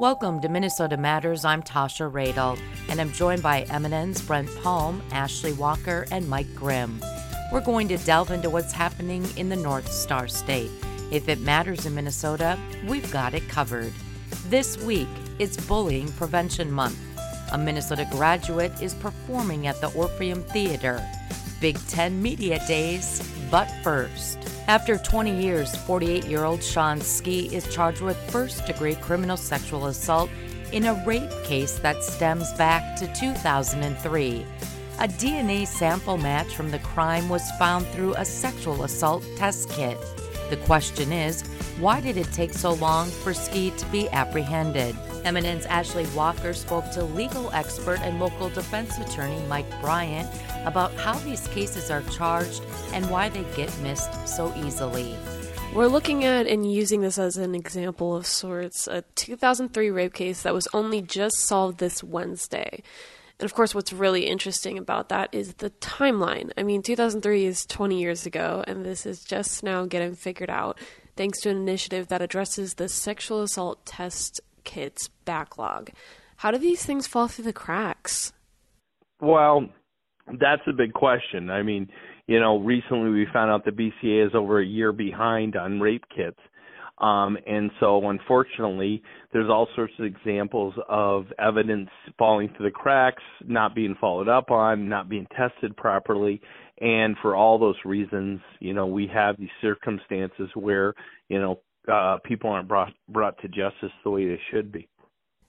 Welcome to Minnesota Matters. I'm Tasha Radel, and I'm joined by MNN's, Brent Palm, Ashley Walker, and Mike Grimm. We're going to delve into what's happening in the North Star State. If it matters in Minnesota, we've got it covered. This week, it's Bullying Prevention Month. A Minnesota graduate is performing at the Orpheum Theater. Big Ten Media Days, but first. After 20 years, 48 year old Sean Ski is charged with first degree criminal sexual assault in a rape case that stems back to 2003. A DNA sample match from the crime was found through a sexual assault test kit. The question is, why did it take so long for Ski to be apprehended? MNN's Ashley Walker spoke to legal expert and local defense attorney Mike Brandt about how these cases are charged and why they get missed so easily. We're looking at and using this as an example of sorts a 2003 rape case that was only just solved this Wednesday. And of course, what's really interesting about that is the timeline. I mean, 2003 is 20 years ago, and this is just now getting figured out thanks to an initiative that addresses the sexual assault test kits backlog. How do these things fall through the cracks? Well, that's a big question. I mean, you know, recently we found out the BCA is over a year behind on rape kits. Um, and so, unfortunately, there's all sorts of examples of evidence falling through the cracks, not being followed up on, not being tested properly. And for all those reasons, you know, we have these circumstances where, you know, uh, people aren't brought brought to justice the way they should be.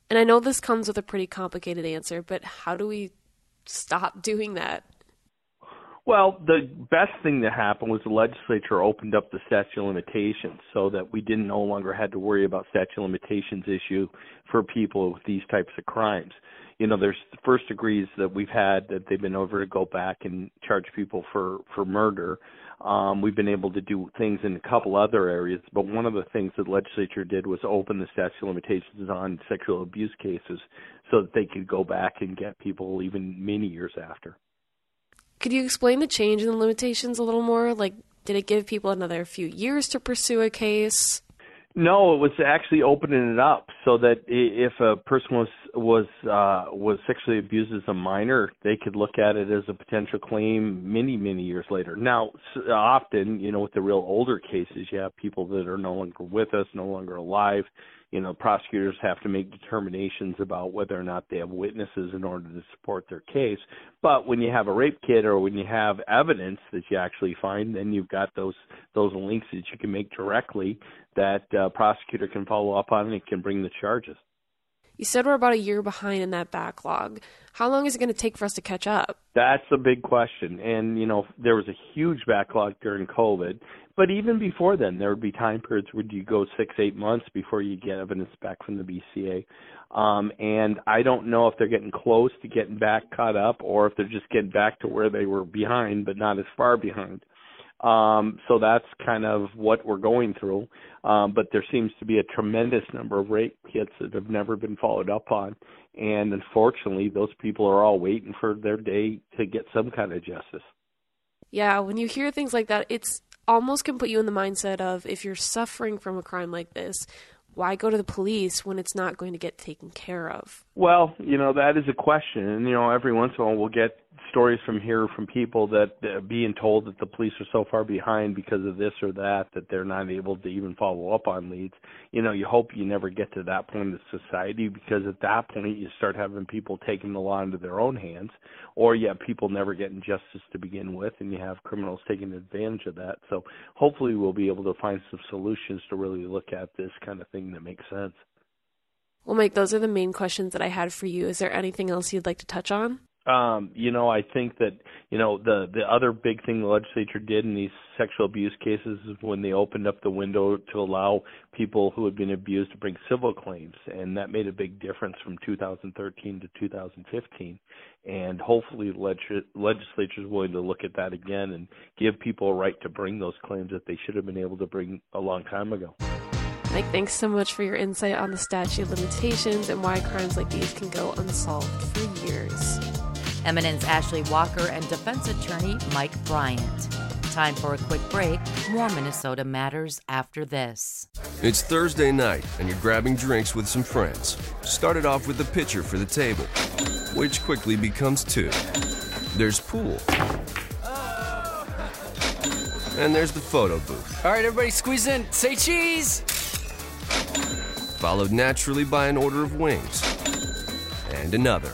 And I know this comes with a pretty complicated answer, but how do we stop doing that? Well, the best thing that happened was the legislature opened up the statute of limitations so that we didn't no longer had to worry about statute of limitations issue for people with these types of crimes. You know, there's first degrees that we've had that they've been over to go back and charge people for for murder. Um, we've been able to do things in a couple other areas, but one of the things that the legislature did was open the statute of limitations on sexual abuse cases so that they could go back and get people even many years after. Could you explain the change in the limitations a little more? Like, did it give people another few years to pursue a case? No, it was actually opening it up so that if a person was was uh, was sexually abused as a minor, they could look at it as a potential claim many many years later. Now, often, you know, with the real older cases, you have people that are no longer with us, no longer alive, you know, prosecutors have to make determinations about whether or not they have witnesses in order to support their case. But when you have a rape kit or when you have evidence that you actually find, then you've got those those links that you can make directly that uh, prosecutor can follow up on and can bring the charges. You said we're about a year behind in that backlog. How long is it going to take for us to catch up? That's a big question. And, you know, there was a huge backlog during COVID. But even before then, there would be time periods where you go six, eight months before you get evidence back from the BCA. Um, and I don't know if they're getting close to getting back caught up or if they're just getting back to where they were behind, but not as far behind. Um, so that's kind of what we're going through. Um, but there seems to be a tremendous number of rape kits that have never been followed up on. And unfortunately, those people are all waiting for their day to get some kind of justice. Yeah, when you hear things like that, it's almost can put you in the mindset of if you're suffering from a crime like this, why go to the police when it's not going to get taken care of? Well, you know, that is a question. And, you know, every once in a while we'll get stories from here from people that uh, being told that the police are so far behind because of this or that that they're not able to even follow up on leads. You know, you hope you never get to that point in society because at that point you start having people taking the law into their own hands, or you have people never getting justice to begin with, and you have criminals taking advantage of that. So hopefully we'll be able to find some solutions to really look at this kind of thing that makes sense. Well, Mike, those are the main questions that I had for you. Is there anything else you'd like to touch on? Um, you know, I think that you know the the other big thing the legislature did in these sexual abuse cases is when they opened up the window to allow people who had been abused to bring civil claims, and that made a big difference from 2013 to 2015. And hopefully, the legis- legislature is willing to look at that again and give people a right to bring those claims that they should have been able to bring a long time ago. Mike, thanks so much for your insight on the statute limitations and why crimes like these can go unsolved for years. MNN's Ashley Walker and defense attorney Mike Brandt. Time for a quick break. More Minnesota Matters after this. It's Thursday night, and you're grabbing drinks with some friends. Started off with a pitcher for the table, which quickly becomes two. There's pool. And there's the photo booth. All right, everybody, squeeze in. Say cheese. Followed naturally by an order of wings. And another.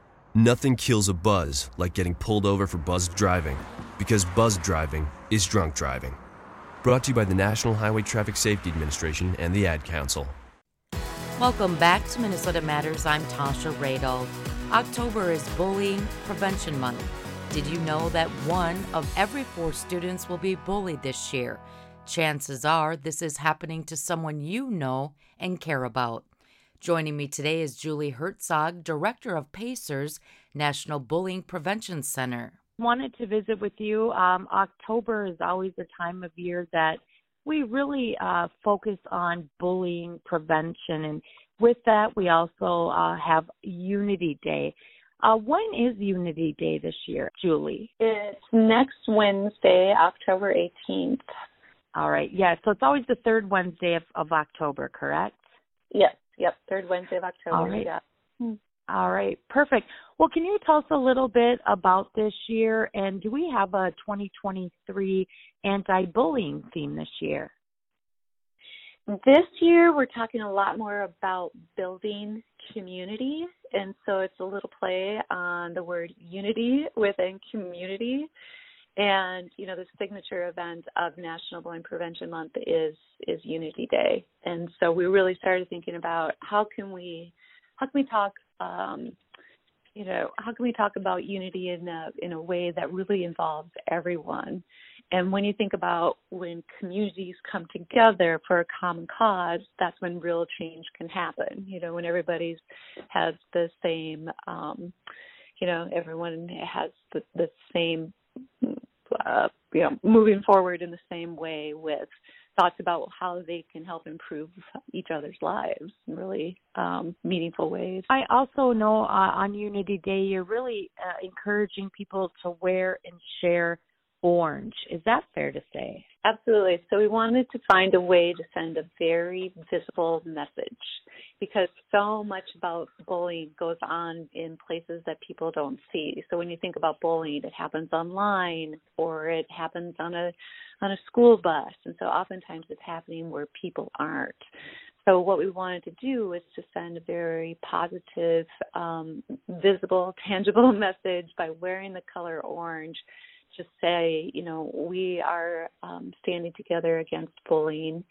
Nothing kills a buzz like getting pulled over for buzz driving, because buzz driving is drunk driving. Brought to you by the National Highway Traffic Safety Administration and the Ad Council. Welcome back to Minnesota Matters. I'm Tasha Radel. October is Bullying Prevention Month. Did you know that one of every four students will be bullied this year? Chances are this is happening to someone you know and care about. Joining me today is Julie Hertzog, Director of PACER's National Bullying Prevention Center. Wanted to visit with you. Um, October is always a time of year that we really uh, focus on bullying prevention, and with that, we also uh, have Unity Day. Uh, when is Unity Day this year, Julie? It's next Wednesday, October 18th. All right, yeah, so it's always the third Wednesday of, of October, correct? Yes. Yep, third Wednesday of October. All right. Yeah. Hmm. All right, perfect. Well, can you tell us a little bit about this year and do we have a 2023 anti-bullying theme this year? This year we're talking a lot more about building community and so it's a little play on the word unity within community and you know the signature event of National Bullying Prevention Month is is Unity Day, and so we really started thinking about how can we how can we talk um, you know how can we talk about unity in a in a way that really involves everyone. And when you think about when communities come together for a common cause, that's when real change can happen. You know, when everybody's has the same, um, you know, everyone has the, the same uh, you know, moving forward in the same way with thoughts about how they can help improve each other's lives in really um, meaningful ways. I also know uh, on Unity Day you're really uh, encouraging people to wear and share orange. Is that fair to say? Absolutely. So we wanted to find a way to send a very visible message because so much about bullying goes on in places that people don't see. So when you think about bullying, it happens online or it happens on a on a school bus. And so oftentimes it's happening where people aren't. So what we wanted to do is to send a very positive, um, visible, tangible message by wearing the color orange just say, you know, we are um, standing together against bullying,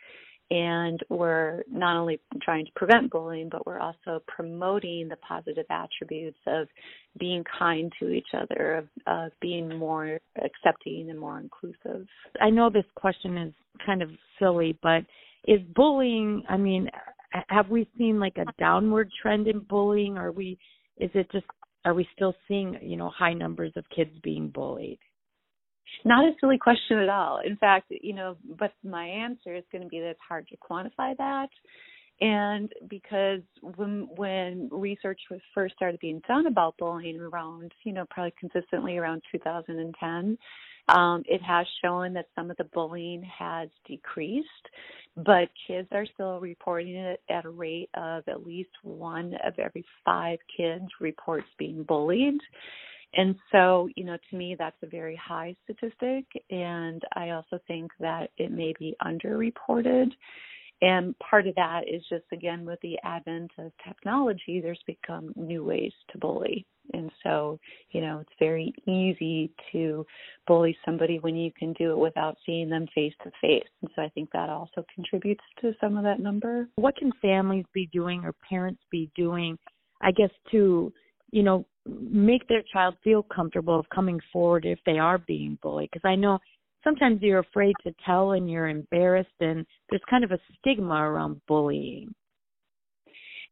and we're not only trying to prevent bullying, but we're also promoting the positive attributes of being kind to each other, of, of being more accepting and more inclusive. I know this question is kind of silly, but is bullying? I mean, have we seen like a downward trend in bullying? Or are we? Is it just? Are we still seeing you know high numbers of kids being bullied? Not a silly question at all. In fact, you know, but my answer is going to be that it's hard to quantify that. And because when when research was first started being done about bullying around, you know, probably consistently around 2010, um, it has shown that some of the bullying has decreased, but kids are still reporting it at a rate of at least one of every five kids reports being bullied. And so, you know, to me, that's a very high statistic. And I also think that it may be underreported. And part of that is just, again, with the advent of technology, there's become new ways to bully. And so, you know, it's very easy to bully somebody when you can do it without seeing them face to face. And so I think that also contributes to some of that number. What can families be doing or parents be doing, I guess, to, you know, make their child feel comfortable of coming forward if they are being bullied because I know sometimes you're afraid to tell and you're embarrassed and there's kind of a stigma around bullying.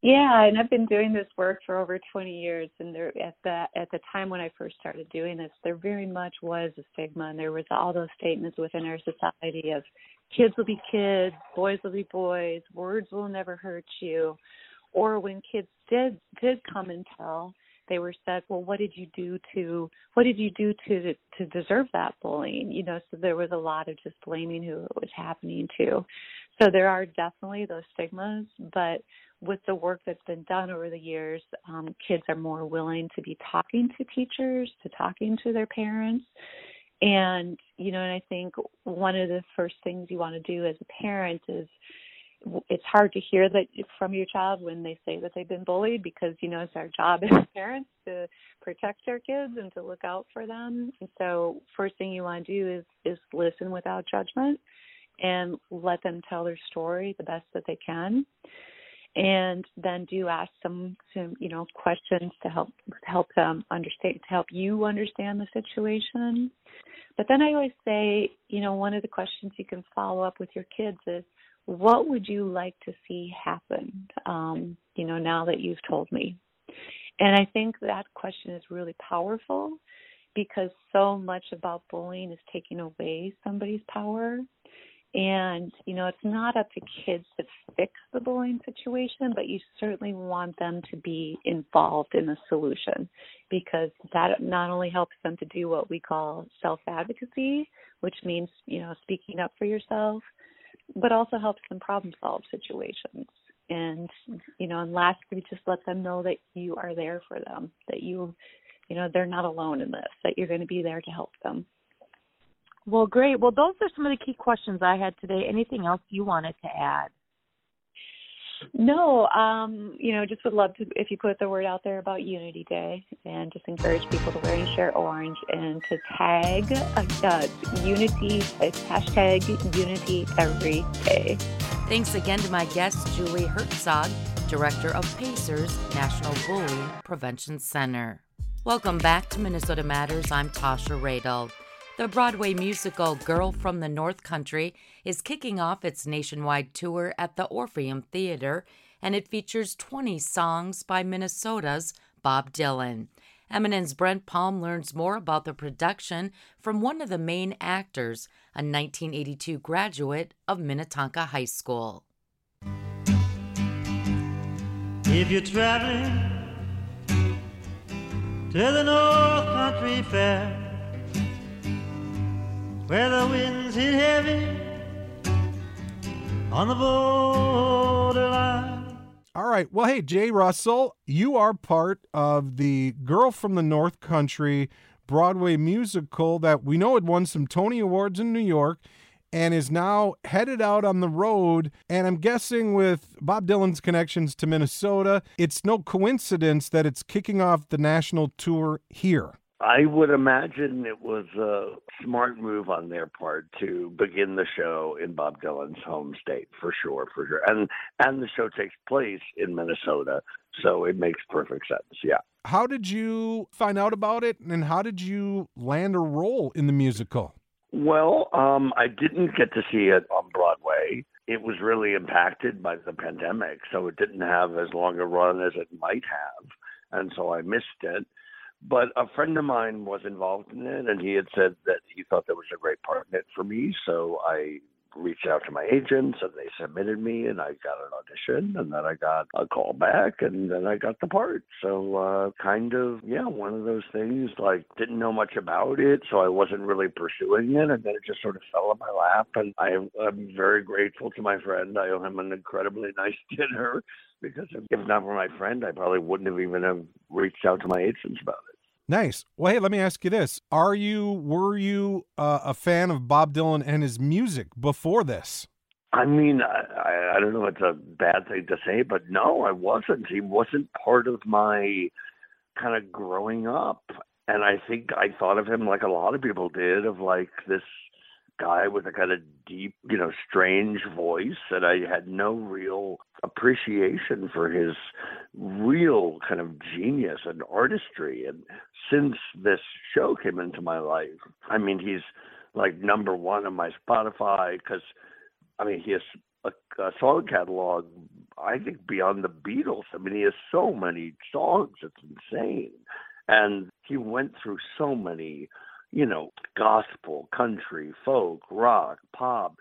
Yeah, and I've been doing this work for over 20 years, and there at the at the time when I first started doing this, there very much was a stigma, and there was all those statements within our society of kids will be kids, boys will be boys, words will never hurt you, or when kids did did come and tell, they were said, well, what did you do to what did you do to to deserve that bullying? You know, so there was a lot of just blaming who it was happening to. So there are definitely those stigmas, but with the work that's been done over the years, um, kids are more willing to be talking to teachers, to talking to their parents. And, you know, and I think one of the first things you want to do as a parent is it's hard to hear that from your child when they say that they've been bullied because you know it's our job as parents to protect our kids and to look out for them. And so first thing you want to do is is listen without judgment and let them tell their story the best that they can. And then do ask some some you know questions to help help them understand to help you understand the situation. But then i always say you know one of the questions you can follow up with your kids is what would you like to see happen um you know now that you've told me? And i think that question is really powerful because so much about bullying is taking away somebody's power. And, you know, it's not up to kids to fix the bullying situation, but you certainly want them to be involved in the solution because that not only helps them to do what we call self advocacy, which means, you know, speaking up for yourself, but also helps them problem solve situations. And, you know, and lastly, just let them know that you are there for them, that you, you know, they're not alone in this, that you're going to be there to help them. Well, great. Well, those are some of the key questions I had today. Anything else you wanted to add? No, um, you know, just would love to if you put the word out there about Unity Day and just encourage people to wear and share orange and to tag uh, Unity, hashtag Unity every day. Thanks again to my guest, Julie Hertzog, Director of PACER's National Bullying Prevention Center. Welcome back to Minnesota Matters. I'm Tasha Radel. The Broadway musical Girl from the North Country is kicking off its nationwide tour at the Orpheum Theater, and it features 20 songs by Minnesota's Bob Dylan. MNN's Brent Palm learns more about the production from one of the main actors, a 1982 graduate of Minnetonka High School. If you're traveling to the North Country Fair, where the winds hit heavy on the borderline. All right. Well, hey, Jay Russell, you are part of the Girl from the North Country Broadway musical that we know had won some Tony Awards in New York and is now headed out on the road. And I'm guessing with Bob Dylan's connections to Minnesota, it's no coincidence that it's kicking off the national tour here. I would imagine it was a smart move on their part to begin the show in Bob Dylan's home state, for sure, for sure. And and the show takes place in Minnesota, so it makes perfect sense. Yeah. How did you find out about it, and how did you land a role in the musical? Well, um, I didn't get to see it on Broadway. It was really impacted by the pandemic, so it didn't have as long a run as it might have, and so I missed it but a friend of mine was involved in it, and he had said that he thought there was a great part in it for me. So I reached out to my agents, and they submitted me, and I got an audition, and then I got a call back, and then I got the part. So uh, kind of, yeah, one of those things. Like didn't know much about it, so I wasn't really pursuing it, and then it just sort of fell in my lap. And I, I'm very grateful to my friend. I owe him an incredibly nice dinner because if not for my friend, I probably wouldn't have even have reached out to my agents about it. Nice. Well, hey, let me ask you this: Are you, were you uh, a fan of Bob Dylan and his music before this? I mean, I, I don't know. If it's a bad thing to say, but no, I wasn't. He wasn't part of my kind of growing up, and I think I thought of him like a lot of people did, of like this guy with a kind of deep, you know, strange voice, and I had no real appreciation for his real kind of genius and artistry. And since this show came into my life, I mean, he's like number one on my Spotify because, I mean, he has a, a song catalog, I think, beyond the Beatles. I mean, he has so many songs, it's insane. And he went through so many you know, gospel, country, folk, rock, pop.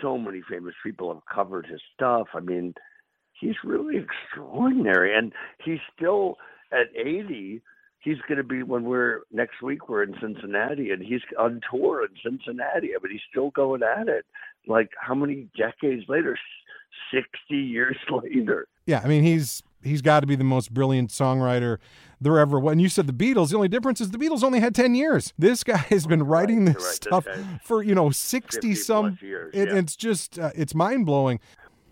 So many famous people have covered his stuff. I mean, he's really extraordinary. And he's still at 80. He's going to be when we're next week. We're in Cincinnati, and he's on tour in Cincinnati. but he's still going at it. Like how many decades later? Sixty years later. Yeah, I mean, he's he's got to be the most brilliant songwriter there ever was. And you said the Beatles. The only difference is the Beatles only had ten years. This guy has been writing this right. stuff this for you know sixty some. Years, it, yeah. It's just uh, it's mind blowing.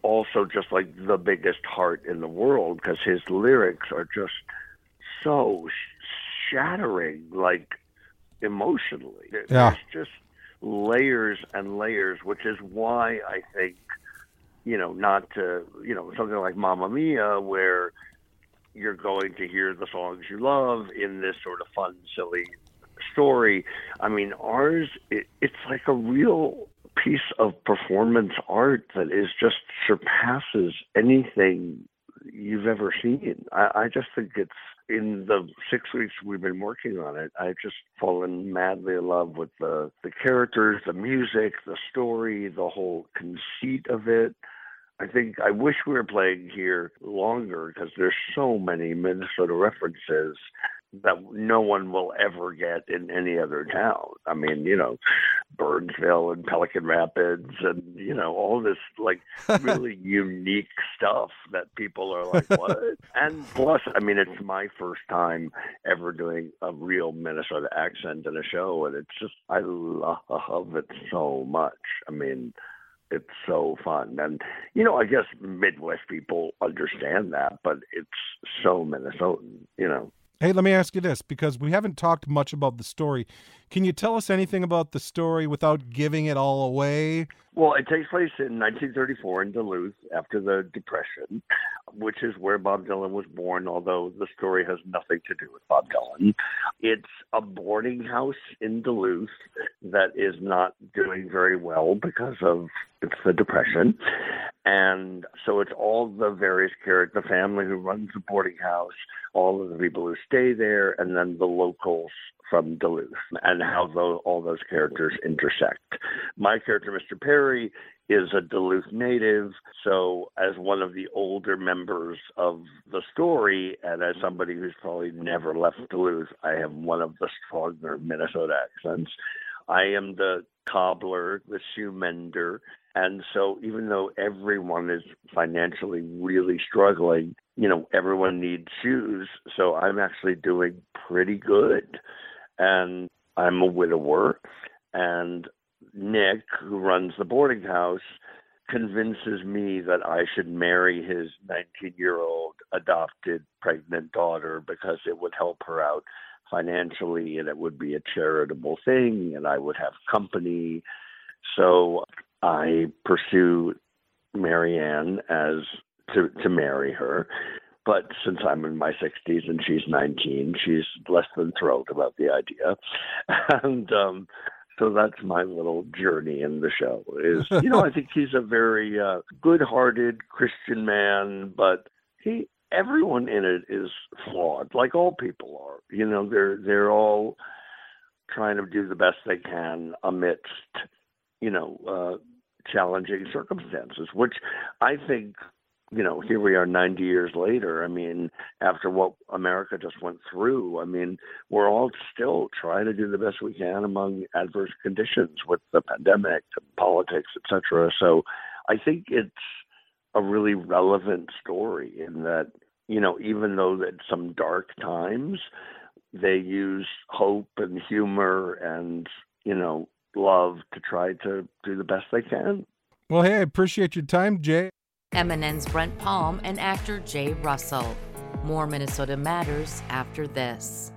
Also, just like the biggest heart in the world, because his lyrics are just so shattering, like emotionally. Yeah. There's just layers and layers, which is why I think you know, not to, you know, something like Mamma Mia, where you're going to hear the songs you love in this sort of fun, silly story. I mean, ours, it, it's like a real piece of performance art that is just surpasses anything you've ever seen. I, I just think it's in the six weeks we've been working on it, I've just fallen madly in love with the the characters, the music, the story, the whole conceit of it. I think I wish we were playing here longer because there's so many Minnesota references that no one will ever get in any other town. I mean, you know, Burnsville and Pelican Rapids and, you know, all this like really unique stuff that people are like, what? and plus, I mean, it's my first time ever doing a real Minnesota accent in a show. And it's just, I love it so much. I mean, it's so fun. And, you know, I guess Midwest people understand that, but it's so Minnesotan, you know. Hey, let me ask you this because we haven't talked much about the story. Can you tell us anything about the story without giving it all away? Well, it takes place in 1934 in Duluth after the Depression, which is where Bob Dylan was born, although the story has nothing to do with Bob Dylan. It's a boarding house in Duluth that is not doing very well because of the Depression. And so it's all the various characters, the family who runs the boarding house, all of the people who stay there, and then the locals from Duluth and how those, all those characters intersect. My character, Mr. Perry, is a Duluth native. So, as one of the older members of the story, and as somebody who's probably never left Duluth, I have one of the stronger Minnesota accents. I am the cobbler, the shoe mender. And so, even though everyone is financially really struggling, you know, everyone needs shoes. So, I'm actually doing pretty good and I'm a widower. And Nick, who runs the boarding house, convinces me that I should marry his 19 year old adopted pregnant daughter because it would help her out financially and it would be a charitable thing and I would have company. So I pursue Marianne as to, to marry her. But since I'm in my 60s and she's 19, she's less than thrilled about the idea. And um, so that's my little journey in the show. Is you know I think he's a very uh, good-hearted Christian man, but he everyone in it is flawed, like all people are. You know they're they're all trying to do the best they can amidst you know uh, challenging circumstances, which I think you know, here we are 90 years later. I mean, after what America just went through, I mean, we're all still trying to do the best we can among adverse conditions with the pandemic, and politics, etc. So, I think it's a really relevant story in that, you know, even though that some dark times, they use hope and humor and, you know, love to try to do the best they can. Well, hey, I appreciate your time, Jay. MNN's Brent Palm and actor Jay Russell. More Minnesota Matters after this.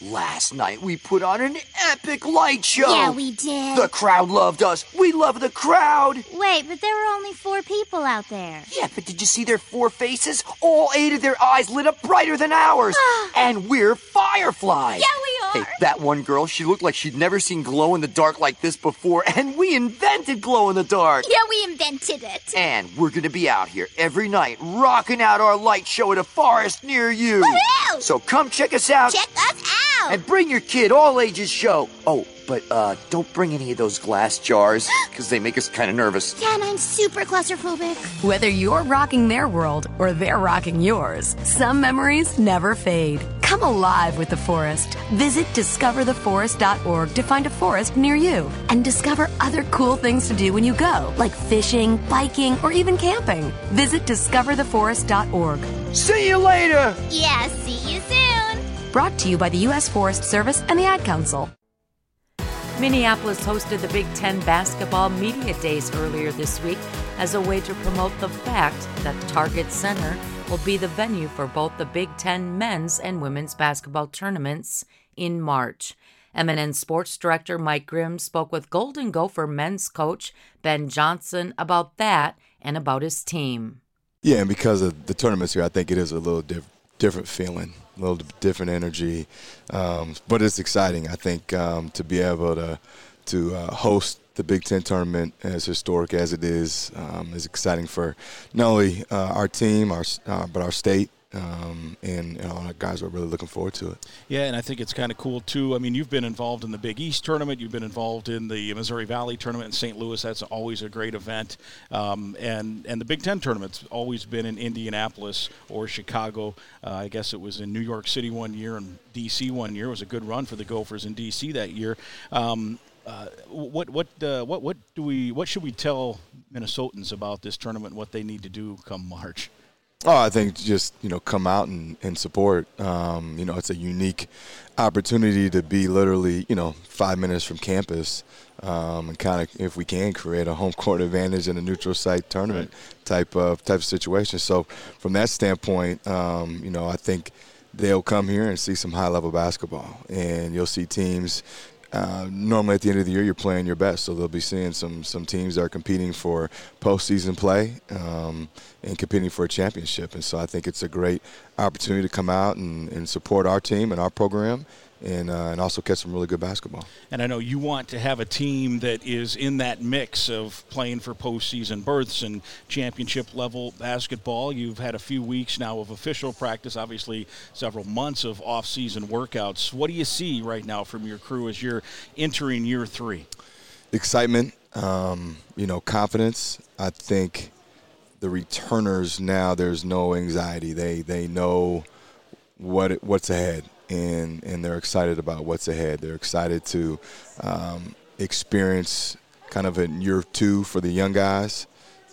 Last night we put on an epic light show. Yeah, we did. The crowd loved us. We love the crowd. Wait, but there were only four people out there. Yeah, but did you see their four faces? All eight of their eyes lit up brighter than ours. and we're fireflies. Yeah, we are. Hey, that one girl, she looked like she'd never seen glow in the dark like this before, and we invented glow in the dark. Yeah, we invented it. And we're gonna be out here every night, rocking out our light show at a forest near you. Woohoo! So come check us out. Check us out. And bring your kid, all ages show. Oh, but uh, don't bring any of those glass jars, because they make us kind of nervous. Yeah, and I'm super claustrophobic. Whether you're rocking their world or they're rocking yours, some memories never fade. Come alive with the forest. Visit discovertheforest.org to find a forest near you and discover other cool things to do when you go, like fishing, biking, or even camping. Visit discovertheforest.org. See you later! Yeah, see you soon. Brought to you by the U.S. Forest Service and the Ad Council. Minneapolis hosted the Big Ten Basketball Media Days earlier this week as a way to promote the fact that Target Center will be the venue for both the Big Ten men's and women's basketball tournaments in March. MNN Sports Director Mike Grimm spoke with Golden Gopher men's coach Ben Johnson about that and about his team. Yeah, and because of the tournaments here, I think it is a little diff- different feeling, a little different energy, um, but it's exciting. I think um, to be able to to uh, host the Big Ten tournament, as historic as it is, um, is exciting for not only uh, our team, our uh, but our state. Um, and you know, our guys are really looking forward to it. Yeah, and I think it's kind of cool too. I mean, you've been involved in the Big East tournament. You've been involved in the Missouri Valley tournament in St. Louis. That's always a great event. Um, and and the Big Ten tournament's always been in Indianapolis or Chicago. Uh, I guess it was in New York City one year and D.C. one year. It was a good run for the Gophers in D.C. that year. Um, uh, what what uh, what what do we what should we tell Minnesotans about this tournament? What they need to do come March? Oh, I think just you know come out and, and support. Um, you know, it's a unique opportunity to be literally you know five minutes from campus um, and kind of if we can create a home court advantage in a neutral site tournament right. type of type of situation. So from that standpoint, um, you know, I think they'll come here and see some high level basketball, and you'll see teams uh, normally at the end of the year you're playing your best, so they'll be seeing some some teams that are competing for postseason play um, and competing for a championship. And so I think it's a great opportunity to come out and, and support our team and our program. And, uh, and also catch some really good basketball. And I know you want to have a team that is in that mix of playing for postseason berths and championship level basketball. You've had a few weeks now of official practice, obviously several months of off-season workouts. What do you see right now from your crew as you're entering year three? Excitement, um, you know, confidence. I think the returners now there's no anxiety. They they know what what's ahead, and and they're excited about what's ahead. They're excited to um, experience kind of a year two for the young guys.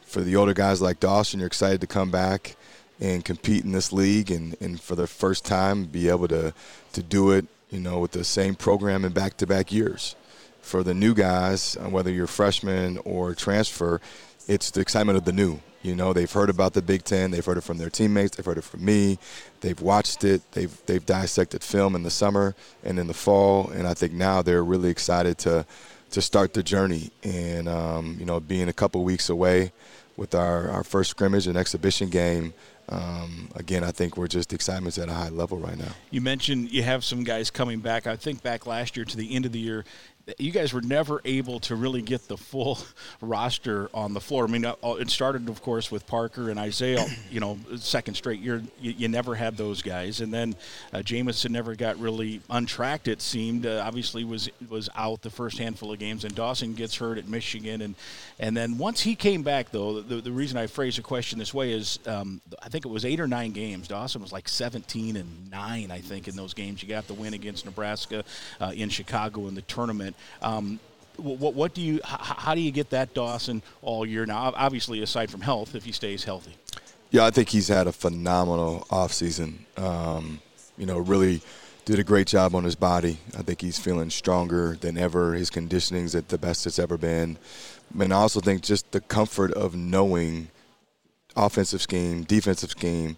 For the older guys like Dawson, you're excited to come back and compete in this league, and, and for the first time be able to to do it, you know, with the same program in back-to-back years. For the new guys, uh, whether you're freshman or transfer, it's the excitement of the new. You know, they've heard about the Big Ten. They've heard it from their teammates. They've heard it from me. They've watched it. They've they've dissected film in the summer and in the fall. And I think now they're really excited to to start the journey. And um, you know, being a couple weeks away with our, our first scrimmage and exhibition game, um, again, I think we're just excitement's at a high level right now. You mentioned you have some guys coming back. I think back last year to the end of the year, you guys were never able to really get the full roster on the floor. I mean, uh, it started, of course, with Parker and Isaiah. You know, second straight year, you, you never had those guys, and then uh, Jamison never got really untracked. It seemed uh, obviously was was out the first handful of games, and Dawson gets hurt at Michigan, and and then once he came back, though, the, the reason I phrase the question this way is um, I think it was eight or nine games. Dawson was like 17 and nine, I think, in those games. You got the win against Nebraska uh, in Chicago in the tournament. Um, what, what do you how do you get that Dawson all year now? Obviously, aside from health, if he stays healthy. Yeah, I think he's had a phenomenal offseason. Um, you know, really did a great job on his body. I think he's feeling stronger than ever. His conditioning's at the best it's ever been. And I also think just the comfort of knowing offensive scheme, defensive scheme,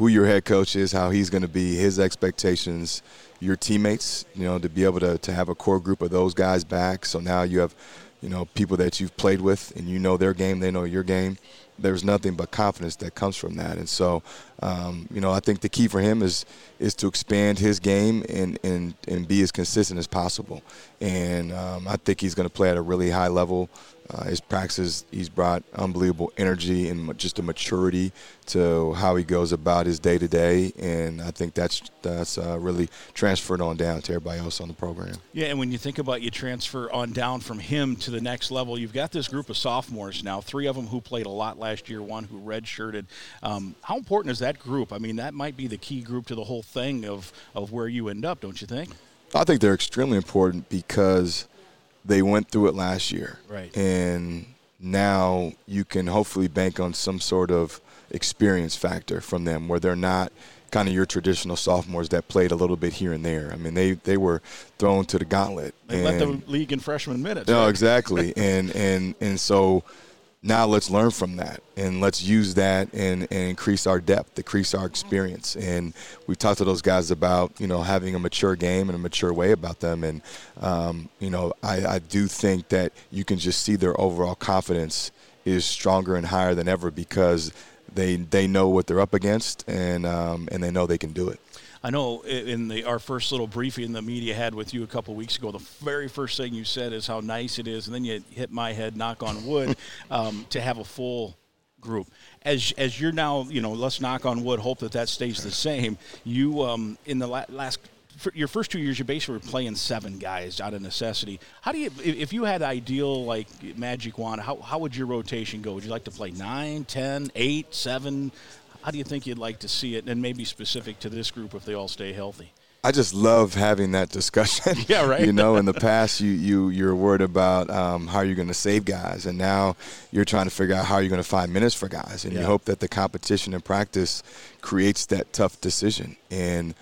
who your head coach is, how he's going to be, his expectations, your teammates, you know, to be able to, to have a core group of those guys back. So now you have, you know, people that you've played with and you know their game, they know your game. There's nothing but confidence that comes from that. And so, um, you know, I think the key for him is is to expand his game and, and, and be as consistent as possible. And um, I think he's going to play at a really high level. Uh, his practices, he's brought unbelievable energy and just a maturity to how he goes about his day to day, and I think that's that's uh, really transferred on down to everybody else on the program. Yeah, and when you think about you transfer on down from him to the next level, you've got this group of sophomores now. Three of them who played a lot last year, one who redshirted. Um, how important is that group? I mean, that might be the key group to the whole thing of of where you end up, don't you think? I think they're extremely important because they went through it last year. Right. And now you can hopefully bank on some sort of experience factor from them where they're not kind of your traditional sophomores that played a little bit here and there. I mean, they, they were thrown to the gauntlet. They let the league in freshman minutes. No, right? exactly. and, and, and so now let's learn from that and let's use that and, and increase our depth, increase our experience. And we've talked to those guys about, you know, having a mature game and a mature way about them. And, um, you know, I, I do think that you can just see their overall confidence is stronger and higher than ever because they, they know what they're up against and, um, and they know they can do it. I know in the our first little briefing the media had with you a couple weeks ago, the very first thing you said is how nice it is, and then you hit my head, knock on wood, um, to have a full group. As as you're now, you know, let's knock on wood, hope that that stays the same. You um, in the la- last. your first two years, you basically were playing seven guys out of necessity. How do you, if you had ideal like magic wand, how, how would your rotation go? Would you like to play nine, ten, eight, seven? How do you think you'd like to see it, and maybe specific to this group if they all stay healthy? I just love having that discussion. Yeah, right. you know, in the past, you you you're worried about um, how you're going to save guys, and now you're trying to figure out how you're going to find minutes for guys, and Yeah. you hope that the competition and practice creates that tough decision. And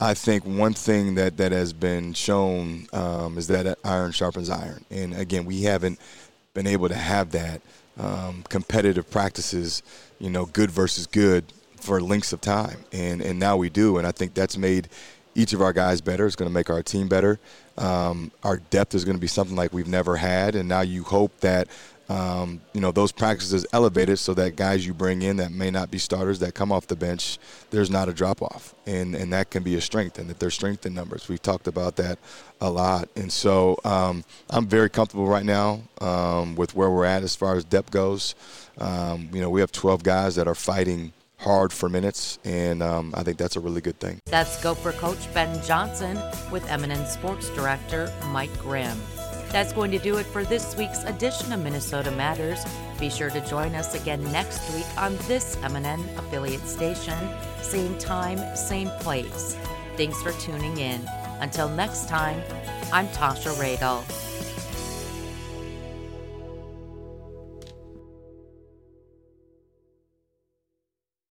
I think one thing that that has been shown um, is that iron sharpens iron, and again, we haven't been able to have that um, competitive practices, you know, good versus good for lengths of time, and and now we do, and I think that's made each of our guys better. It's going to make our team better. Um, our depth is going to be something like we've never had, and now you hope that um, you know those practices elevated so that guys you bring in that may not be starters that come off the bench, there's not a drop off, and and that can be a strength, and that there's strength in numbers. We've talked about that a lot, and so um, I'm very comfortable right now um, with where we're at as far as depth goes. Um, you know, we have 12 guys that are fighting hard for minutes, and um, I think that's a really good thing. That's Gopher coach Ben Johnson with MNN Sports Director Mike Grimm. That's going to do it for this week's edition of Minnesota Matters. Be sure to join us again next week on this MNN affiliate station, same time, same place. Thanks for tuning in. Until next time, I'm Tasha Radel.